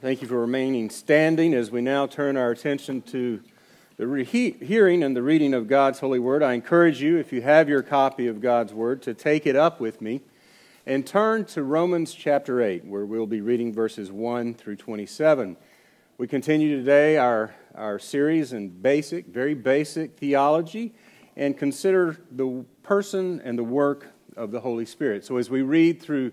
Thank you for remaining standing as we now turn our attention to the re- hearing and the reading of God's holy word. I encourage you, if you have your copy of God's word, to take it up with me and turn to Romans chapter 8, where we'll be reading verses 1 through 27. We continue today our, our series in basic, very basic theology and consider the person and the work of the Holy Spirit. So as we read through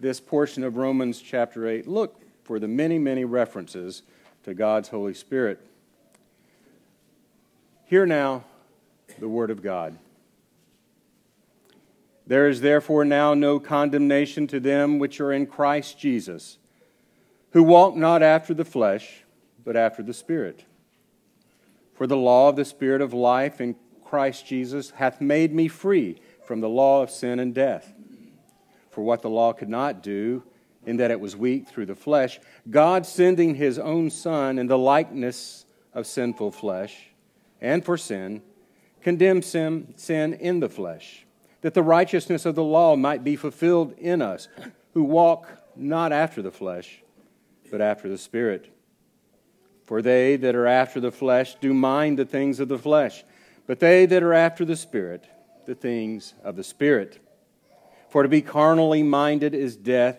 this portion of Romans chapter 8, look for the many, many references to God's Holy Spirit. Hear now the Word of God. There is therefore now no condemnation to them which are in Christ Jesus, who walk not after the flesh, but after the Spirit. For the law of the Spirit of life in Christ Jesus hath made me free from the law of sin and death. For what the law could not do, in that it was weak through the flesh, God sending his own Son in the likeness of sinful flesh, and for sin, condemned sin, sin in the flesh, that the righteousness of the law might be fulfilled in us, who walk not after the flesh, but after the Spirit. For they that are after the flesh do mind the things of the flesh, but they that are after the Spirit, the things of the Spirit. For to be carnally minded is death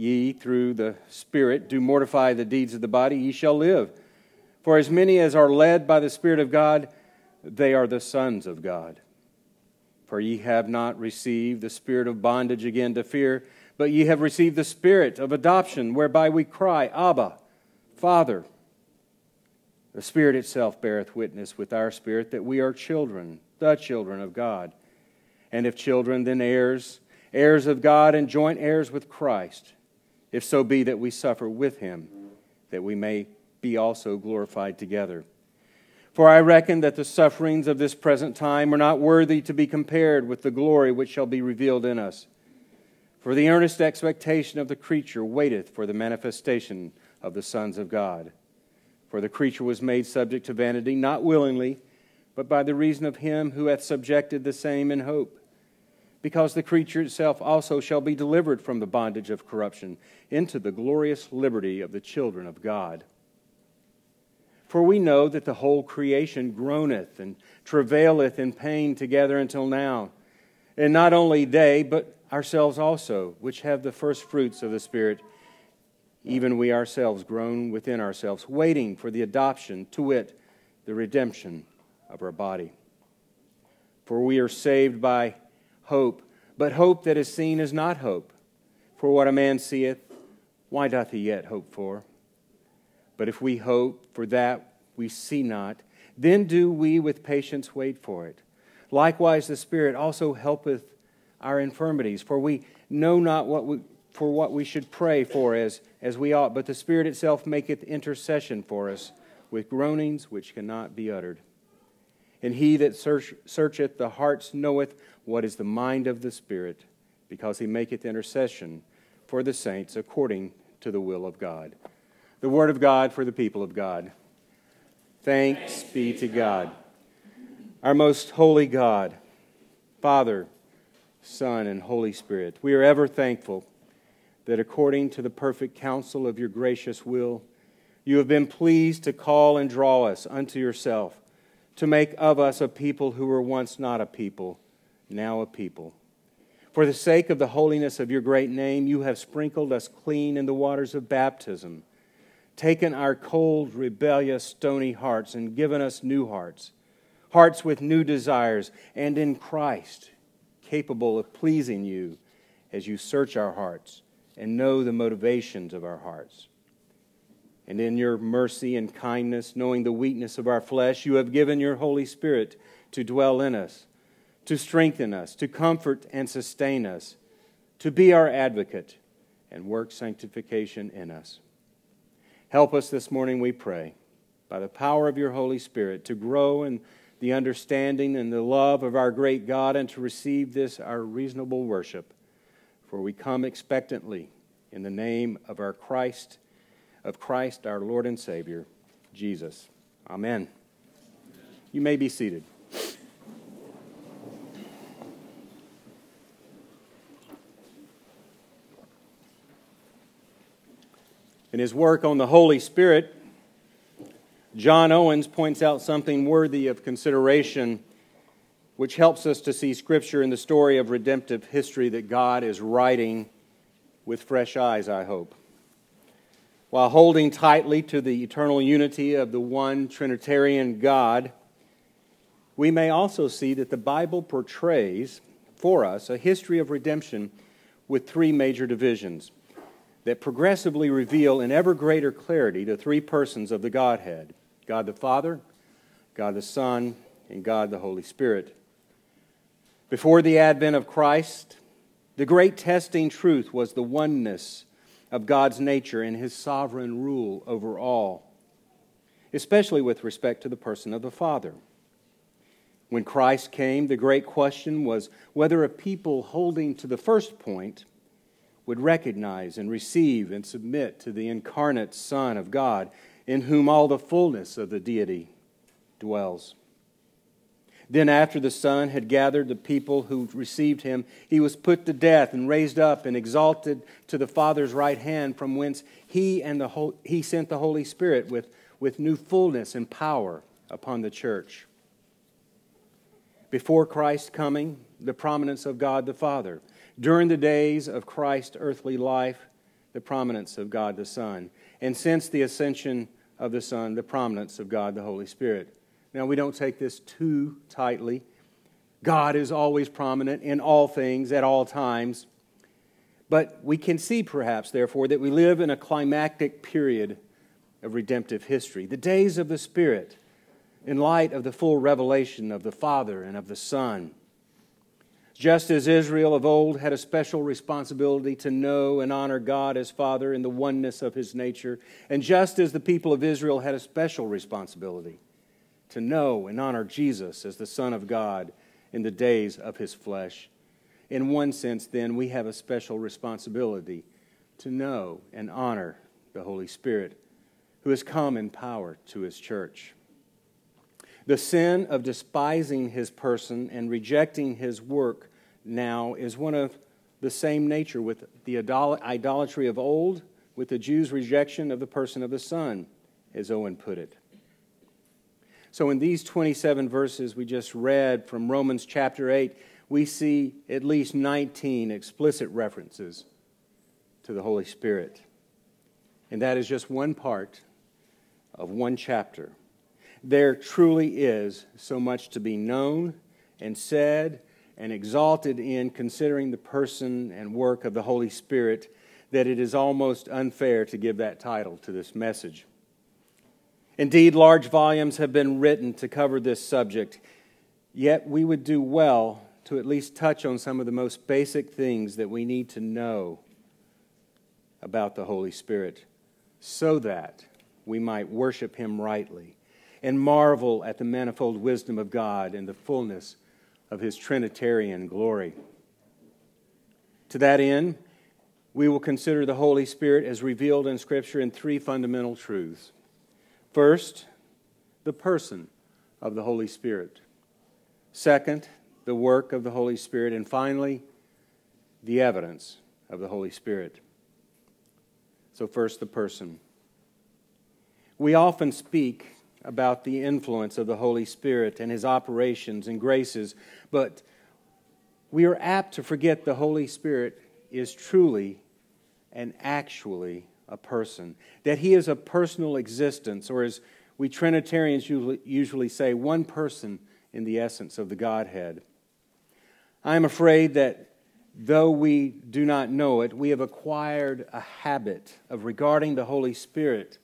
ye through the Spirit do mortify the deeds of the body, ye shall live. For as many as are led by the Spirit of God, they are the sons of God. For ye have not received the spirit of bondage again to fear, but ye have received the spirit of adoption, whereby we cry, Abba, Father. The Spirit itself beareth witness with our spirit that we are children, the children of God. And if children, then heirs, heirs of God and joint heirs with Christ if so be that we suffer with him, that we may be also glorified together. For I reckon that the sufferings of this present time are not worthy to be compared with the glory which shall be revealed in us. For the earnest expectation of the creature waiteth for the manifestation of the sons of God. For the creature was made subject to vanity, not willingly, but by the reason of him who hath subjected the same in hope because the creature itself also shall be delivered from the bondage of corruption into the glorious liberty of the children of God. For we know that the whole creation groaneth and travaileth in pain together until now. And not only they, but ourselves also, which have the first fruits of the Spirit, even we ourselves groan within ourselves, waiting for the adoption, to wit, the redemption of our body. For we are saved by hope. But hope that is seen is not hope. For what a man seeth, why doth he yet hope for? But if we hope for that we see not, then do we with patience wait for it. Likewise, the Spirit also helpeth our infirmities, for we know not what we, for what we should pray for as, as we ought, but the Spirit itself maketh intercession for us with groanings which cannot be uttered. And he that search, searcheth the hearts knoweth what is the mind of the Spirit, because he maketh intercession for the saints according to the will of God. The word of God for the people of God. Thanks be to God. Our most holy God, Father, Son, and Holy Spirit, we are ever thankful that according to the perfect counsel of your gracious will, you have been pleased to call and draw us unto yourself to make of us a people who were once not a people, now a people. For the sake of the holiness of your great name, you have sprinkled us clean in the waters of baptism, taken our cold, rebellious, stony hearts and given us new hearts, hearts with new desires, and in Christ, capable of pleasing you as you search our hearts and know the motivations of our hearts. And in your mercy and kindness, knowing the weakness of our flesh, you have given your Holy Spirit to dwell in us, to strengthen us, to comfort and sustain us, to be our advocate, and work sanctification in us. Help us this morning, we pray, by the power of your Holy Spirit, to grow in the understanding and the love of our great God and to receive this, our reasonable worship. For we come expectantly in the name of our Christ, of Christ our Lord and Savior, Jesus. Amen. You may be seated. In his work on the Holy Spirit, John Owens points out something worthy of consideration, which helps us to see Scripture in the story of redemptive history that God is writing with fresh eyes, I hope. While holding tightly to the eternal unity of the one Trinitarian God, we may also see that the Bible portrays for us a history of redemption with three major divisions that progressively reveal in ever greater clarity the three persons of the Godhead God the Father, God the Son, and God the Holy Spirit. Before the advent of Christ, the great testing truth was the oneness of God's nature and his sovereign rule over all, especially with respect to the person of the Father. When Christ came, the great question was whether a people holding to the first point would recognize and receive and submit to the incarnate Son of God, in whom all the fullness of the deity dwells. Then, after the Son had gathered the people who received him, he was put to death and raised up and exalted to the Father's right hand, from whence he, and the he sent the Holy Spirit with, with new fullness and power upon the church. Before Christ's coming, the prominence of God the Father during the days of Christ's earthly life, the prominence of God the Son. And since the ascension of the Son, the prominence of God the Holy Spirit. Now, we don't take this too tightly. God is always prominent in all things at all times. But we can see, perhaps, therefore, that we live in a climactic period of redemptive history, the days of the Spirit, in light of the full revelation of the Father and of the Son. Just as Israel of old had a special responsibility to know and honor God as Father in the oneness of his nature, and just as the people of Israel had a special responsibility to know and honor Jesus as the Son of God in the days of his flesh, in one sense, then, we have a special responsibility to know and honor the Holy Spirit, who has come in power to his church. The sin of despising his person and rejecting his work now is one of the same nature with the idolatry of old, with the Jews' rejection of the person of the Son, as Owen put it. So, in these 27 verses we just read from Romans chapter 8, we see at least 19 explicit references to the Holy Spirit. And that is just one part of one chapter. There truly is so much to be known and said and exalted in considering the person and work of the Holy Spirit that it is almost unfair to give that title to this message. Indeed, large volumes have been written to cover this subject, yet we would do well to at least touch on some of the most basic things that we need to know about the Holy Spirit so that we might worship Him rightly and marvel at the manifold wisdom of God and the fullness of his Trinitarian glory. To that end, we will consider the Holy Spirit as revealed in Scripture in three fundamental truths. First, the person of the Holy Spirit. Second, the work of the Holy Spirit. And finally, the evidence of the Holy Spirit. So, first, the person. We often speak about the influence of the Holy Spirit and his operations and graces, but we are apt to forget the Holy Spirit is truly and actually a person, that he is a personal existence, or as we Trinitarians usually say, one person in the essence of the Godhead. I am afraid that though we do not know it, we have acquired a habit of regarding the Holy Spirit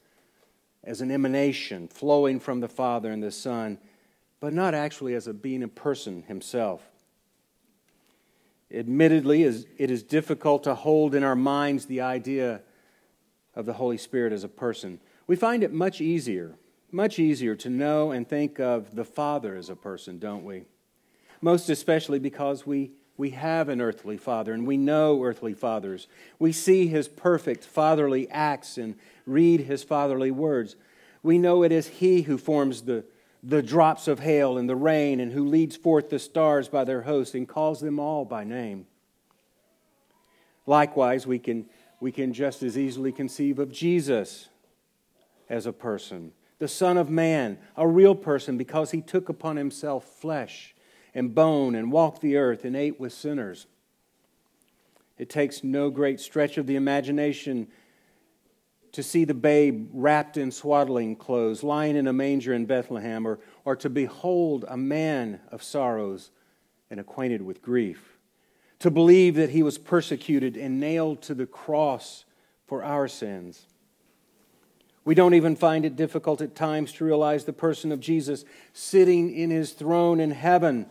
as an emanation flowing from the Father and the Son, but not actually as a being a person himself. Admittedly, it is difficult to hold in our minds the idea of the Holy Spirit as a person. We find it much easier much easier to know and think of the Father as a person, don't we? Most especially because we, we have an earthly Father and we know earthly fathers. We see his perfect fatherly acts and read his fatherly words. We know it is he who forms the, the drops of hail and the rain and who leads forth the stars by their host and calls them all by name. Likewise, we can, we can just as easily conceive of Jesus as a person the Son of Man, a real person, because he took upon himself flesh and bone and walked the earth and ate with sinners. It takes no great stretch of the imagination to see the babe wrapped in swaddling clothes, lying in a manger in Bethlehem, or, or to behold a man of sorrows and acquainted with grief. To believe that he was persecuted and nailed to the cross for our sins we don't even find it difficult at times to realize the person of Jesus sitting in his throne in heaven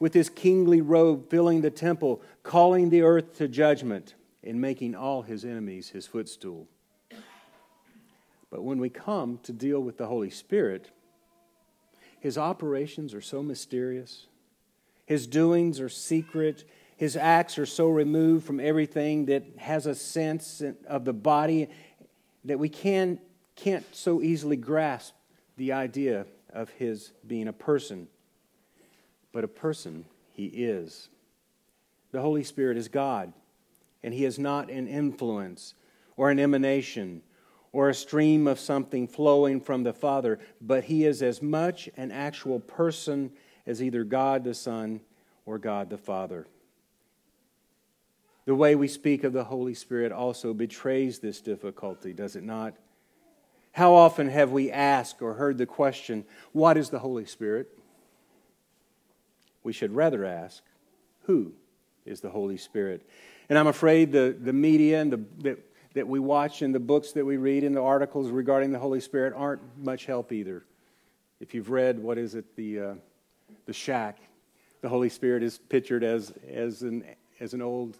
with his kingly robe filling the temple, calling the earth to judgment, and making all his enemies his footstool. But when we come to deal with the Holy Spirit, his operations are so mysterious, his doings are secret, his acts are so removed from everything that has a sense of the body that we can can't so easily grasp the idea of his being a person. But a person he is. The Holy Spirit is God, and he is not an influence or an emanation or a stream of something flowing from the Father, but he is as much an actual person as either God the Son or God the Father. The way we speak of the Holy Spirit also betrays this difficulty, does it not? How often have we asked or heard the question, What is the Holy Spirit? We should rather ask, Who is the Holy Spirit? And I'm afraid the, the media and the, that, that we watch and the books that we read and the articles regarding the Holy Spirit aren't much help either. If you've read, what is it, the, uh, the shack, the Holy Spirit is pictured as, as, an, as an old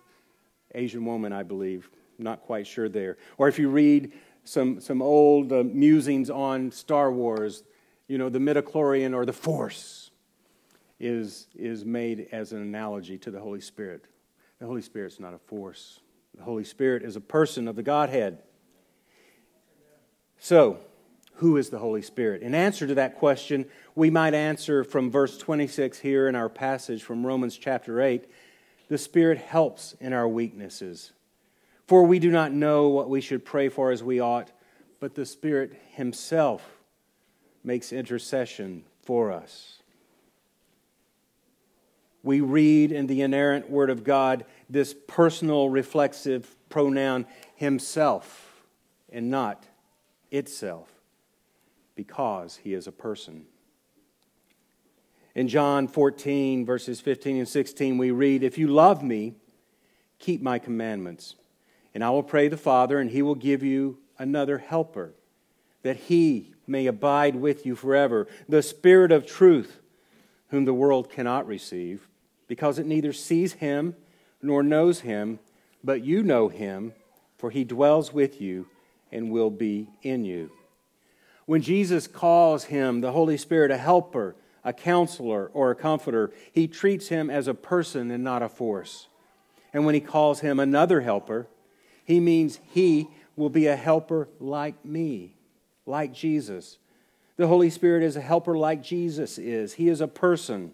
Asian woman, I believe. Not quite sure there. Or if you read some, some old uh, musings on Star Wars. You know, the midichlorian or the Force is, is made as an analogy to the Holy Spirit. The Holy Spirit's not a force, the Holy Spirit is a person of the Godhead. So, who is the Holy Spirit? In answer to that question, we might answer from verse 26 here in our passage from Romans chapter 8 the Spirit helps in our weaknesses. For we do not know what we should pray for as we ought, but the Spirit Himself makes intercession for us. We read in the inerrant Word of God this personal reflexive pronoun Himself and not itself because He is a person. In John 14, verses 15 and 16, we read, If you love me, keep my commandments. And I will pray the Father, and he will give you another helper, that he may abide with you forever, the Spirit of truth, whom the world cannot receive, because it neither sees him nor knows him, but you know him, for he dwells with you and will be in you. When Jesus calls him, the Holy Spirit, a helper, a counselor, or a comforter, he treats him as a person and not a force. And when he calls him another helper, he means he will be a helper like me, like Jesus. The Holy Spirit is a helper like Jesus is. He is a person.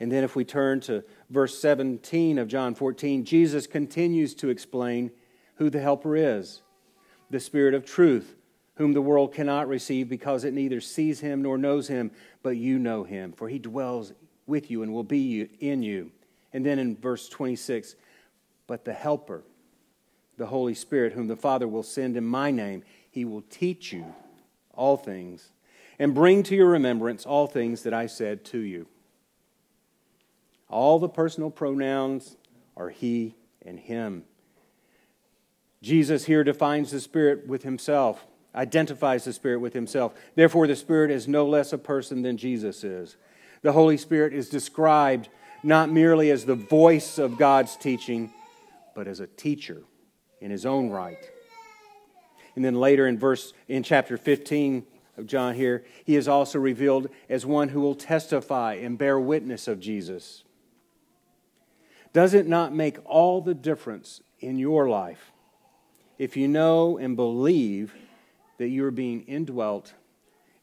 And then if we turn to verse 17 of John 14, Jesus continues to explain who the helper is the Spirit of truth, whom the world cannot receive because it neither sees him nor knows him, but you know him, for he dwells with you and will be in you. And then in verse 26, but the helper, the Holy Spirit, whom the Father will send in my name. He will teach you all things and bring to your remembrance all things that I said to you. All the personal pronouns are he and him. Jesus here defines the Spirit with himself, identifies the Spirit with himself. Therefore, the Spirit is no less a person than Jesus is. The Holy Spirit is described not merely as the voice of God's teaching, but as a teacher in his own right. And then later in verse in chapter 15 of John here, he is also revealed as one who will testify and bear witness of Jesus. Does it not make all the difference in your life if you know and believe that you are being indwelt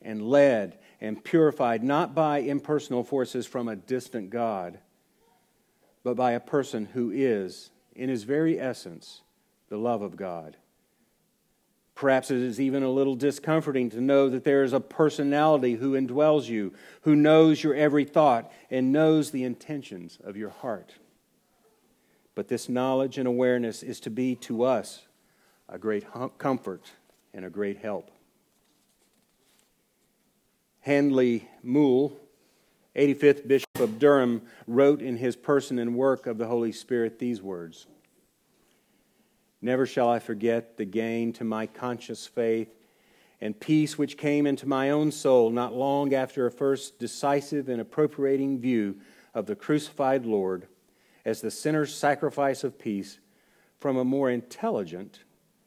and led and purified not by impersonal forces from a distant God, but by a person who is, in his very essence, the love of God. Perhaps it is even a little discomforting to know that there is a personality who indwells you, who knows your every thought and knows the intentions of your heart. But this knowledge and awareness is to be to us a great comfort and a great help. Handley Moule, 85th Bishop of Durham, wrote in his person and work of the Holy Spirit these words Never shall I forget the gain to my conscious faith and peace which came into my own soul not long after a first decisive and appropriating view of the crucified Lord as the sinner's sacrifice of peace from a more intelligent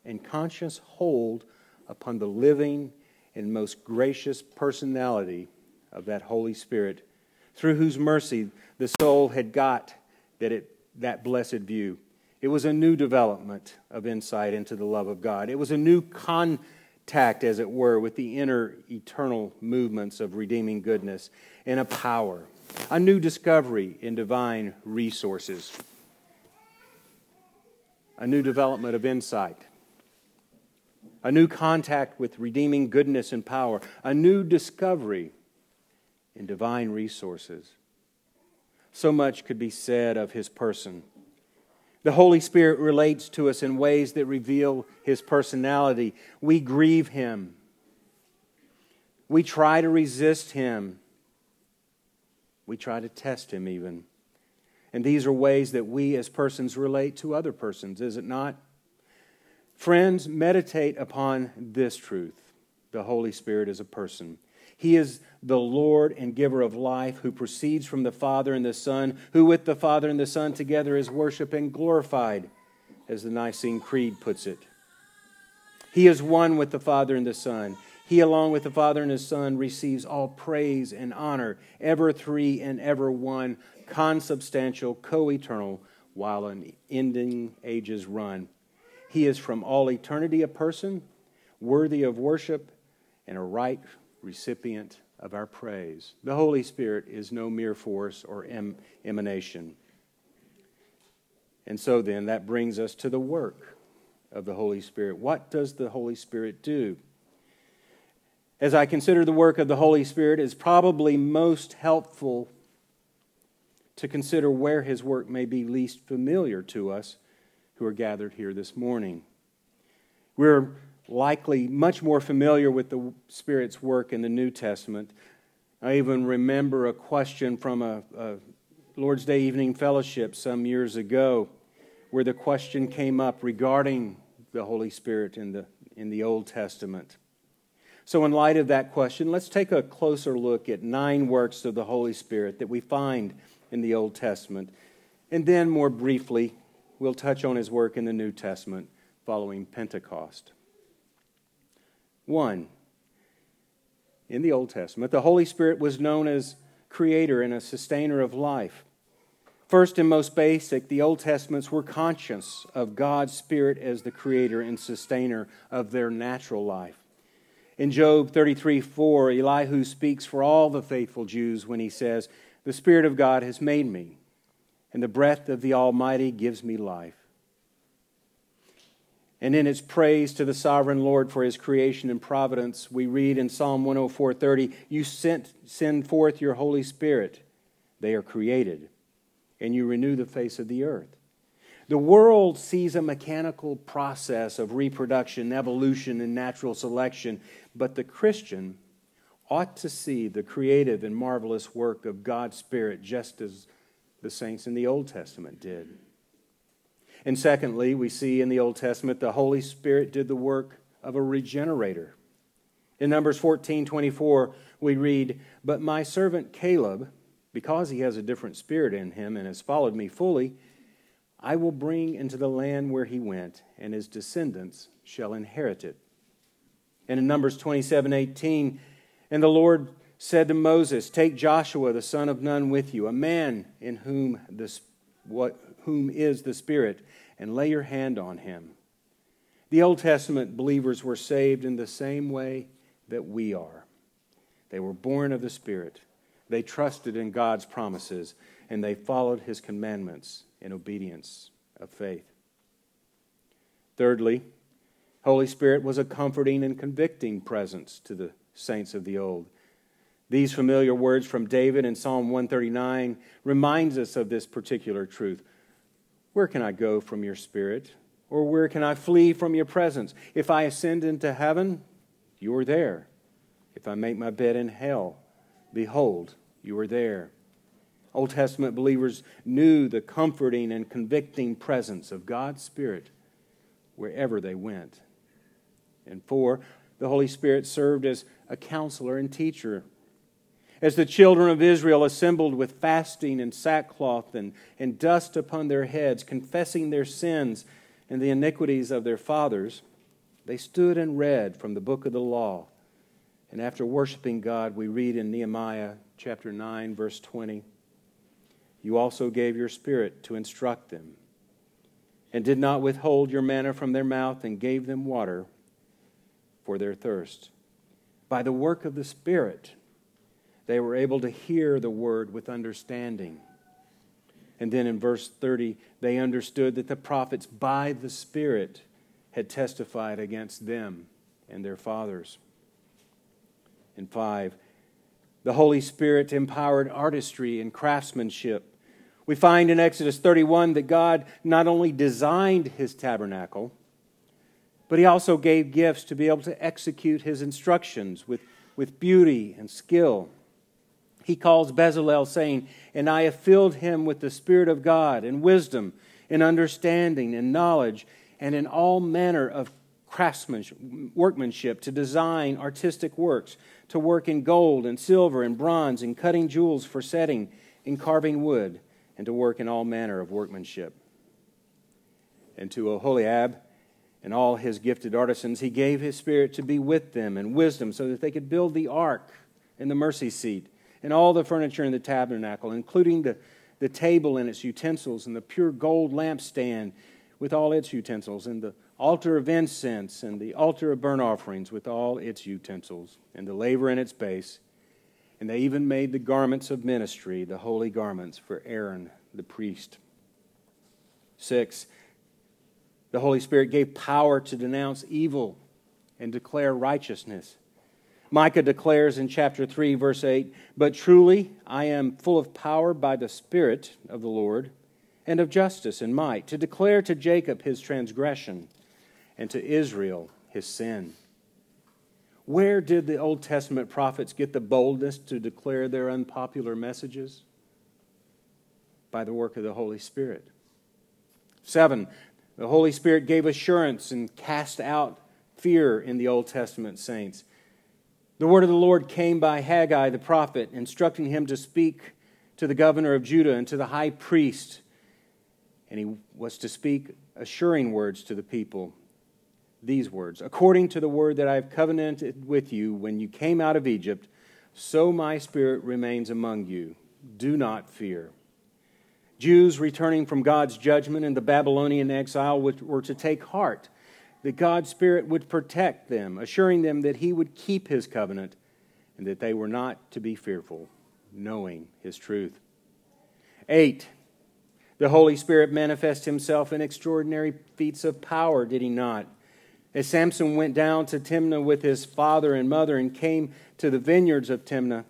and conscious hold upon the living and most gracious personality of that Holy Spirit, through whose mercy the soul had got that, it, that blessed view. It was a new development of insight into the love of God. It was a new contact, as it were, with the inner eternal movements of redeeming goodness and a power, a new discovery in divine resources, a new development of insight, a new contact with redeeming goodness and power, a new discovery in divine resources. So much could be said of his person the Holy Spirit relates to us in ways that reveal His personality. We grieve Him. We try to resist Him. We try to test Him, even. And these are ways that we as persons relate to other persons, is it not? Friends, meditate upon this truth the Holy Spirit is a person. He is the Lord and giver of life, who proceeds from the Father and the Son, who with the Father and the Son together is worshiped and glorified, as the Nicene Creed puts it. He is one with the Father and the Son. He, along with the Father and His Son, receives all praise and honor, ever three and ever one, consubstantial, co eternal, while unending ages run. He is from all eternity a person, worthy of worship, and a right recipient of our praise. The Holy Spirit is no mere force or em- emanation. And so then, that brings us to the work of the Holy Spirit. What does the Holy Spirit do? As I consider the work of the Holy Spirit, is probably most helpful to consider where his work may be least familiar to us who are gathered here this morning. We're likely much more familiar with the Spirit's work in the New Testament. I even remember a question from a, a, Lord's Day evening fellowship some years ago where the question came up regarding the Holy Spirit in the, in the Old Testament. So, in light of that question, let's take a closer look at nine works of the Holy Spirit that we find in the Old Testament. And then, more briefly, we'll touch on his work in the New Testament following Pentecost. One, in the Old Testament, the Holy Spirit was known as creator and a sustainer of life. First and most basic, the Old Testaments were conscious of God's Spirit as the creator and sustainer of their natural life. In Job 33 4, Elihu speaks for all the faithful Jews when he says, The Spirit of God has made me, and the breath of the Almighty gives me life and in its praise to the sovereign Lord for his creation and providence, we read in Psalm 104:30, "You sent send forth your Holy Spirit; they are created, and you renew the face of the earth." The world sees a mechanical process of reproduction, evolution, and natural selection, but the Christian ought to see the creative and marvelous work of God's Spirit just as the saints in the Old Testament did. And secondly, we see in the Old Testament the Holy Spirit did the work of a regenerator. In Numbers 14 24, we read, But my servant Caleb, because he has a different spirit in him and has followed me fully, I will bring into the land where he went, and his descendants shall inherit it. And in Numbers 27 18, and the Lord said to Moses, Take Joshua the son of Nun with you, a man in whom, the, what, whom is the Spirit, and lay your hand on him. The Old Testament believers were saved in the same way that we are. They were born of the Spirit. They trusted in God's promises, and they followed his commandments in obedience of faith. Thirdly, Holy Spirit was a comforting and convicting presence to the saints of the old. These familiar words from David in Psalm 139 reminds us of this particular truth. Where can I go from your spirit? Or where can I flee from your presence? If I ascend into heaven, you are there. If I make my bed in hell, behold, you are there. Old Testament believers knew the comforting and convicting presence of God's Spirit wherever they went. And four, the Holy Spirit served as a counselor and teacher. As the children of Israel assembled with fasting and sackcloth and, and dust upon their heads, confessing their sins and the iniquities of their fathers, they stood and read from the book of the law. And after worshiping God, we read in Nehemiah chapter 9, verse 20 You also gave your spirit to instruct them, and did not withhold your manna from their mouth, and gave them water for their thirst. By the work of the Spirit, they were able to hear the word with understanding. And then in verse 30, they understood that the prophets, by the Spirit, had testified against them and their fathers. And 5, the Holy Spirit empowered artistry and craftsmanship. We find in Exodus 31 that God not only designed his tabernacle, but he also gave gifts to be able to execute his instructions with, with beauty and skill. He calls Bezalel, saying, And I have filled him with the Spirit of God, and wisdom, and understanding, and knowledge, and in all manner of craftsmanship, workmanship, to design artistic works, to work in gold and silver and bronze, and cutting jewels for setting, in carving wood, and to work in all manner of workmanship. And to Oholiab, and all his gifted artisans, he gave his spirit to be with them and wisdom so that they could build the ark and the mercy seat and all the furniture in the tabernacle, including the, the table and its utensils and the pure gold lampstand with all its utensils and the altar of incense and the altar of burnt offerings with all its utensils and the laver in its base. And they even made the garments of ministry, the holy garments, for Aaron the priest. Six, the Holy Spirit gave power to denounce evil and declare righteousness. Micah declares in chapter 3, verse 8 But truly I am full of power by the Spirit of the Lord, and of justice and might, to declare to Jacob his transgression, and to Israel his sin. Where did the Old Testament prophets get the boldness to declare their unpopular messages? By the work of the Holy Spirit. Seven, the Holy Spirit gave assurance and cast out fear in the Old Testament saints. The word of the Lord came by Haggai the prophet, instructing him to speak to the governor of Judah and to the high priest. And he was to speak assuring words to the people. These words According to the word that I have covenanted with you when you came out of Egypt, so my spirit remains among you. Do not fear. Jews returning from God's judgment in the Babylonian exile were to take heart that God's Spirit would protect them, assuring them that He would keep His covenant and that they were not to be fearful, knowing His truth. Eight, the Holy Spirit manifests Himself in extraordinary feats of power, did He not? As Samson went down to Timnah with his father and mother and came to the vineyards of Timnah,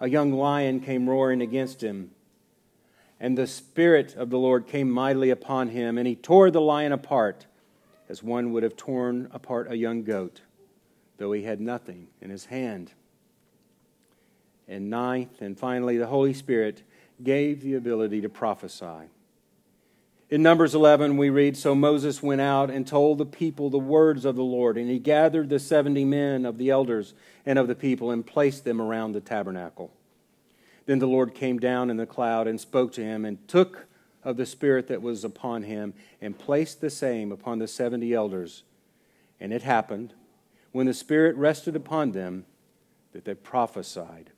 a young lion came roaring against him And the Spirit of the Lord came mightily upon him, and he tore the lion apart, as one would have torn apart a young goat, though he had nothing in his hand. And ninth, and finally, the Holy Spirit gave the ability to prophesy. In Numbers 11, we read So Moses went out and told the people the words of the Lord, and he gathered the 70 men of the elders and of the people and placed them around the tabernacle. Then the Lord came down in the cloud and spoke to him, and took of the Spirit that was upon him, and placed the same upon the seventy elders. And it happened, when the Spirit rested upon them, that they prophesied.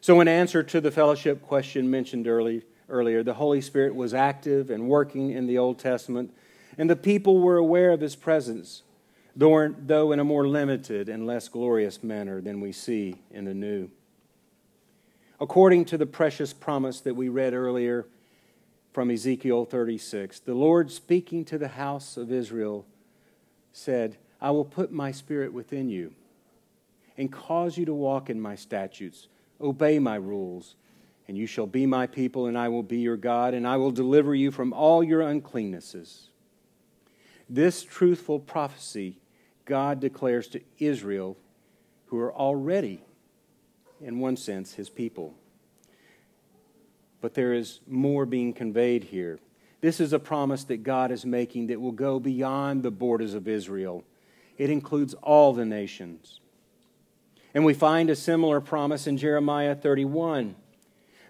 So, in answer to the fellowship question mentioned early, earlier, the Holy Spirit was active and working in the Old Testament, and the people were aware of his presence, though in a more limited and less glorious manner than we see in the New according to the precious promise that we read earlier from Ezekiel 36. The Lord, speaking to the house of Israel, said, I will put my spirit within you and cause you to walk in my statutes, obey my rules, and you shall be my people, and I will be your God, and I will deliver you from all your uncleannesses. This truthful prophecy God declares to Israel, who are already in one sense, his people. But there is more being conveyed here. This is a promise that God is making that will go beyond the borders of Israel, it includes all the nations. And we find a similar promise in Jeremiah 31.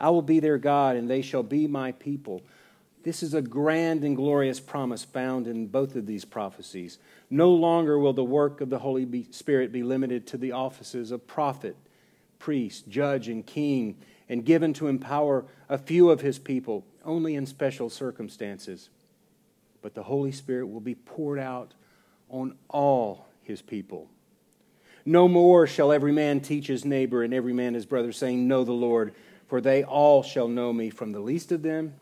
I will be their God, and they shall be my people. This is a grand and glorious promise found in both of these prophecies. No longer will the work of the Holy Spirit be limited to the offices of prophet, priest, judge, and king, and given to empower a few of his people only in special circumstances. But the Holy Spirit will be poured out on all his people. No more shall every man teach his neighbor and every man his brother, saying, Know the Lord, for they all shall know me, from the least of them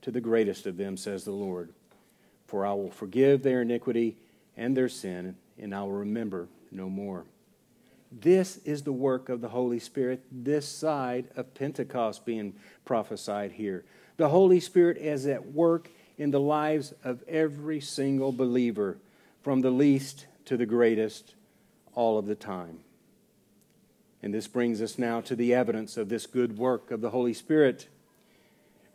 to the greatest of them, says the Lord. For I will forgive their iniquity and their sin, and I will remember no more. This is the work of the Holy Spirit, this side of Pentecost being prophesied here. The Holy Spirit is at work in the lives of every single believer, from the least to the greatest, all of the time. And this brings us now to the evidence of this good work of the Holy Spirit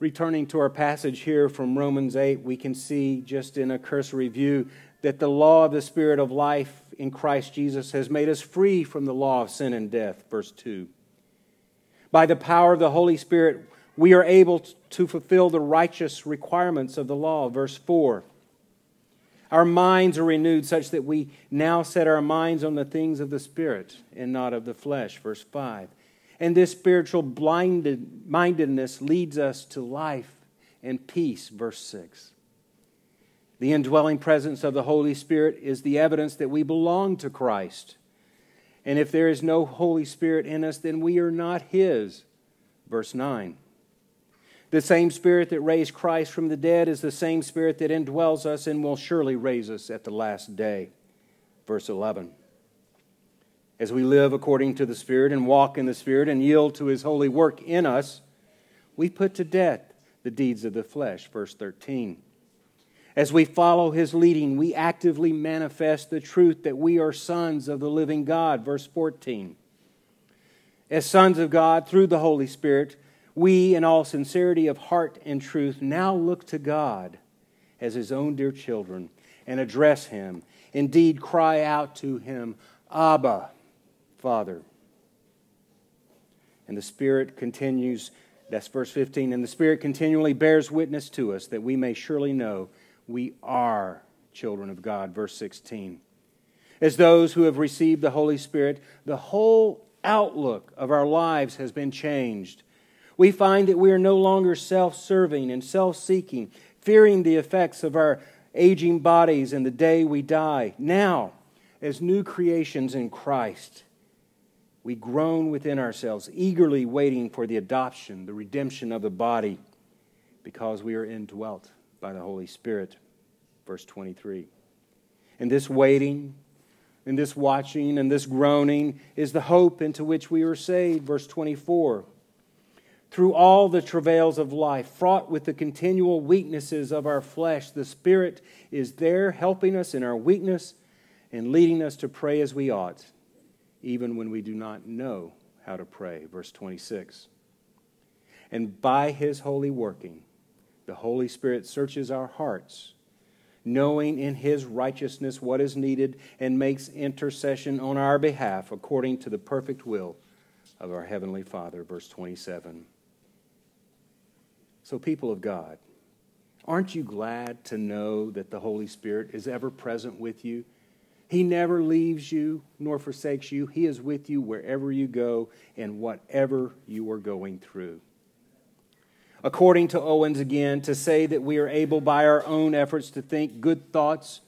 returning to our passage here from Romans 8, we can see just in a cursory view that the law of the Spirit of life in Christ Jesus has made us free from the law of sin and death. Verse 2. By the power of the Holy Spirit, we are able to fulfill the righteous requirements of the law. Verse 4. Our minds are renewed such that we now set our minds on the things of the Spirit and not of the flesh. Verse 5. And this spiritual blinded mindedness leads us to life and peace, verse 6. The indwelling presence of the Holy Spirit is the evidence that we belong to Christ. And if there is no Holy Spirit in us, then we are not His. Verse 9. The same Spirit that raised Christ from the dead is the same Spirit that indwells us and will surely raise us at the last day. Verse 11 as we live according to the Spirit and walk in the Spirit and yield to His holy work in us, we put to death the deeds of the flesh. Verse 13. As we follow His leading, we actively manifest the truth that we are sons of the living God. Verse 14. As sons of God through the Holy Spirit, we, in all sincerity of heart and truth, now look to God as His own dear children and address Him. Indeed, cry out to Him, Abba. Father. And the Spirit continues, that's verse 15, and the Spirit continually bears witness to us that we may surely know we are children of God. Verse 16. As those who have received the Holy Spirit, the whole outlook of our lives has been changed. We find that we are no longer self serving and self seeking, fearing the effects of our aging bodies and the day we die. Now, as new creations in Christ, we groan within ourselves, eagerly waiting for the adoption, the redemption of the body, because we are indwelt by the Holy Spirit. Verse 23. And this waiting, and this watching, and this groaning is the hope into which we are saved. Verse 24. Through all the travails of life, fraught with the continual weaknesses of our flesh, the Spirit is there helping us in our weakness and leading us to pray as we ought even when we do not know how to pray. Verse 26. And by his holy working, the Holy Spirit searches our hearts, knowing in his righteousness what is needed, and makes intercession on our behalf according to the perfect will of our Heavenly Father. Verse 27. So, people of God, aren't you glad to know that the Holy Spirit is ever present with you? He never leaves you nor forsakes you. He is with you wherever you go and whatever you are going through. According to Owens again, to say that we are able by our own efforts to think good thoughts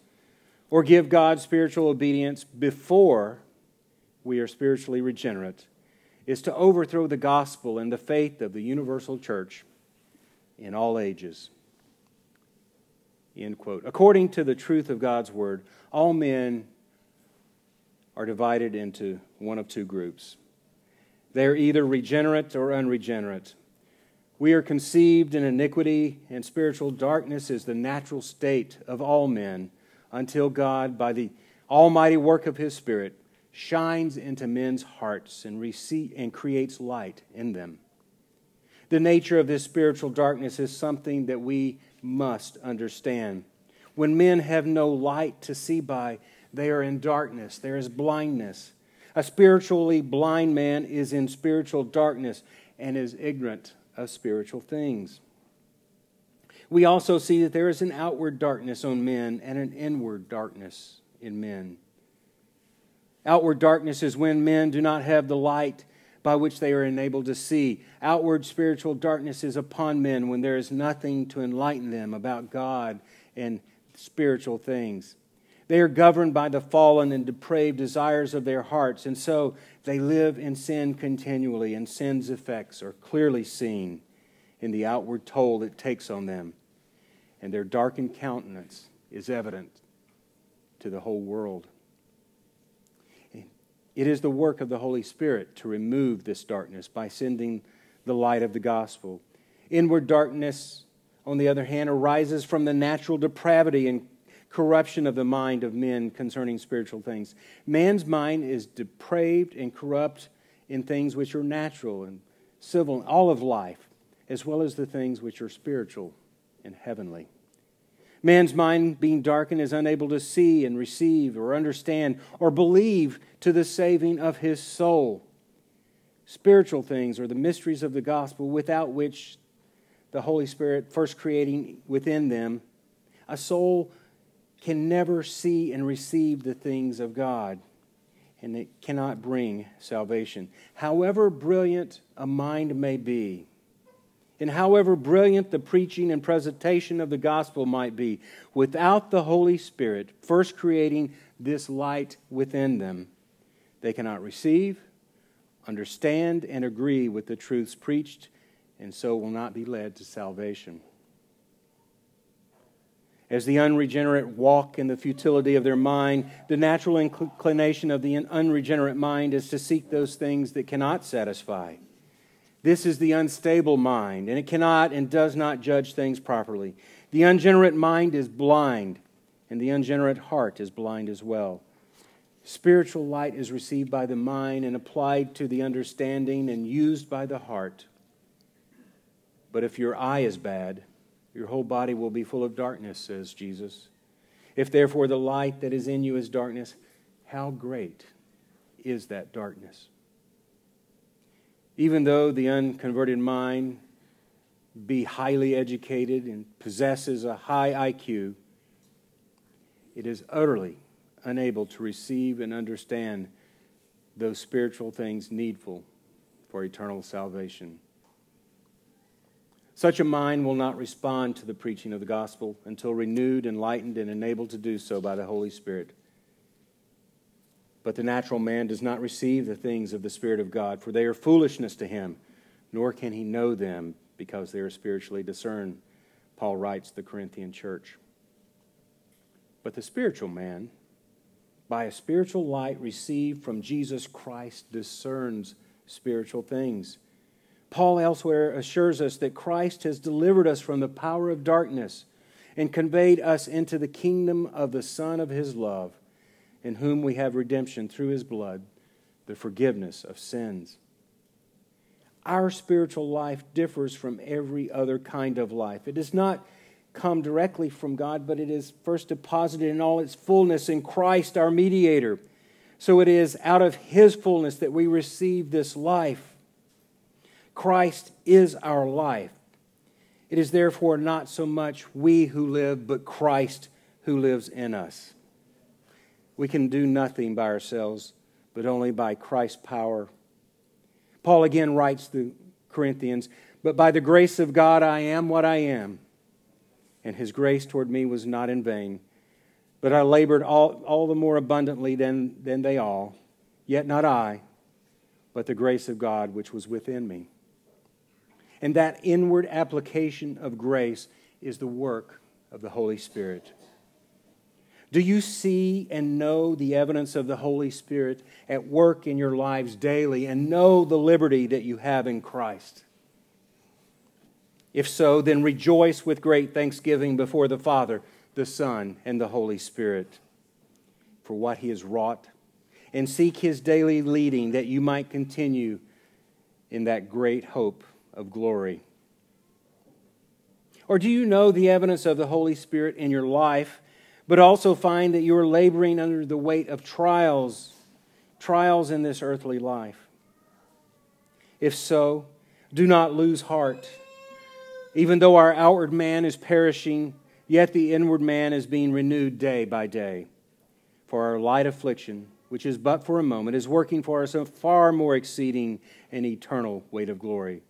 or give God spiritual obedience before we are spiritually regenerate is to overthrow the gospel and the faith of the universal church in all ages. End quote. According to the truth of God's word, all men are divided into one of two groups. They are either regenerate or unregenerate. We are conceived in iniquity, and spiritual darkness is the natural state of all men until God, by the almighty work of His Spirit, shines into men's hearts and, and creates light in them. The nature of this spiritual darkness is something that we must understand. When men have no light to see by, they are in darkness. There is blindness. A spiritually blind man is in spiritual darkness and is ignorant of spiritual things. We also see that there is an outward darkness on men and an inward darkness in men. Outward darkness is when men do not have the light by which they are enabled to see. Outward spiritual darkness is upon men when there is nothing to enlighten them about God and spiritual things. They are governed by the fallen and depraved desires of their hearts, and so they live in sin continually, and sin's effects are clearly seen in the outward toll it takes on them. And their darkened countenance is evident to the whole world. It is the work of the Holy Spirit to remove this darkness by sending the light of the gospel. Inward darkness, on the other hand, arises from the natural depravity and corruption of the mind of men concerning spiritual things. Man's mind is depraved and corrupt in things which are natural and civil, all of life, as well as the things which are spiritual and heavenly. Man's mind, being darkened, is unable to see and receive or understand or believe to the saving of his soul. Spiritual things are the mysteries of the gospel without which the Holy Spirit, first creating within them, a soul can never see and receive the things of God, and it cannot bring salvation. However brilliant a mind may be, and however brilliant the preaching and presentation of the gospel might be, without the Holy Spirit first creating this light within them, they cannot receive, understand, and agree with the truths preached, and so will not be led to salvation as the unregenerate walk in the futility of their mind, the natural inclination of the unregenerate mind is to seek those things that cannot satisfy. This is the unstable mind, and it cannot and does not judge things properly. The ungenerate mind is blind, and the ungenerate heart is blind as well. Spiritual light is received by the mind and applied to the understanding and used by the heart. But if your eye is bad, your whole body will be full of darkness, says Jesus. If therefore the light that is in you is darkness, how great is that darkness? Even though the unconverted mind be highly educated and possesses a high IQ, it is utterly unable to receive and understand those spiritual things needful for eternal salvation. Such a mind will not respond to the preaching of the gospel until renewed, enlightened, and enabled to do so by the Holy Spirit. But the natural man does not receive the things of the Spirit of God, for they are foolishness to him, nor can he know them because they are spiritually discerned. Paul writes the Corinthian church. But the spiritual man, by a spiritual light received from Jesus Christ, discerns spiritual things. Paul elsewhere assures us that Christ has delivered us from the power of darkness and conveyed us into the kingdom of the Son of his love, in whom we have redemption through his blood, the forgiveness of sins. Our spiritual life differs from every other kind of life. It does not come directly from God, but it is first deposited in all its fullness in Christ, our mediator. So it is out of his fullness that we receive this life. Christ is our life. It is therefore not so much we who live, but Christ who lives in us. We can do nothing by ourselves, but only by Christ's power. Paul again writes to Corinthians, But by the grace of God I am what I am and his grace toward me was not in vain. But I labored all, all the more abundantly than, than they all, yet not I, but the grace of God which was within me. And that inward application of grace is the work of the Holy Spirit. Do you see and know the evidence of the Holy Spirit at work in your lives daily and know the liberty that you have in Christ? If so, then rejoice with great thanksgiving before the Father, the Son, and the Holy Spirit for what he has wrought, and seek his daily leading that you might continue in that great hope of glory. Or do you know the evidence of the Holy Spirit in your life, but also find that you are laboring under the weight of trials, trials in this earthly life? If so, do not lose heart even though our outward man is perishing, yet the inward man is being renewed day by day. For our light affliction, which is but for a moment, is working for us a far more exceeding and eternal weight of glory.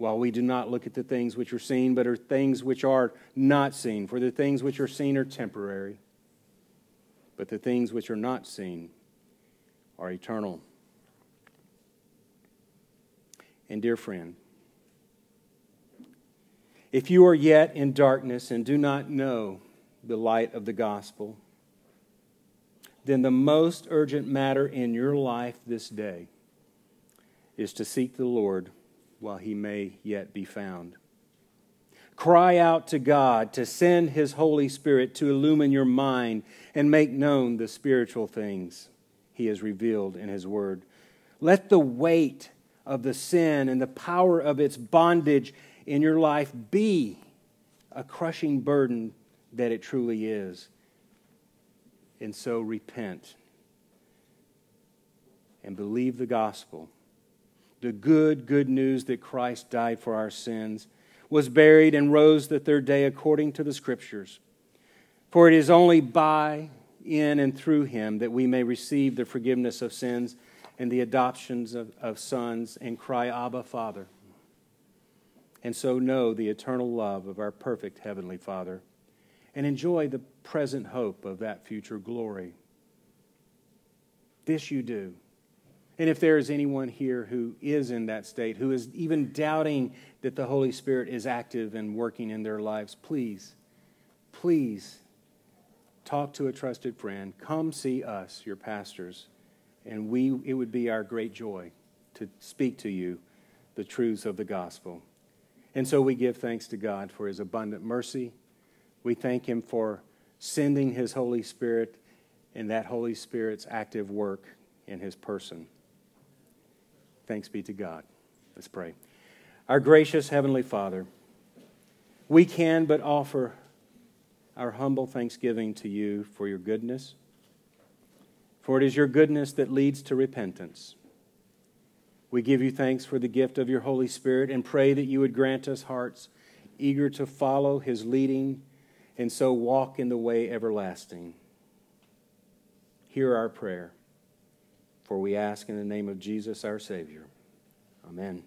While we do not look at the things which are seen, but are things which are not seen. For the things which are seen are temporary, but the things which are not seen are eternal. And, dear friend, if you are yet in darkness and do not know the light of the gospel, then the most urgent matter in your life this day is to seek the Lord while he may yet be found. Cry out to God to send his Holy Spirit to illumine your mind and make known the spiritual things he has revealed in his word. Let the weight of the sin and the power of its bondage in your life be a crushing burden that it truly is. And so repent and believe the gospel. The good, good news that Christ died for our sins, was buried, and rose the third day according to the Scriptures. For it is only by, in, and through him that we may receive the forgiveness of sins and the adoptions of, of sons and cry, Abba, Father and so know the eternal love of our perfect Heavenly Father and enjoy the present hope of that future glory. This you do. And if there is anyone here who is in that state, who is even doubting that the Holy Spirit is active and working in their lives, please, please talk to a trusted friend. Come see us, your pastors, and we, it would be our great joy to speak to you the truths of the gospel. And so we give thanks to God for his abundant mercy. We thank him for sending his Holy Spirit and that Holy Spirit's active work in his person. Thanks be to God. Let's pray. Our gracious Heavenly Father, we can but offer our humble thanksgiving to you for your goodness, for it is your goodness that leads to repentance. We give you thanks for the gift of your Holy Spirit and pray that you would grant us hearts eager to follow his leading and so walk in the way everlasting. Hear our prayer, for we ask in the name of Jesus our Savior. Amen.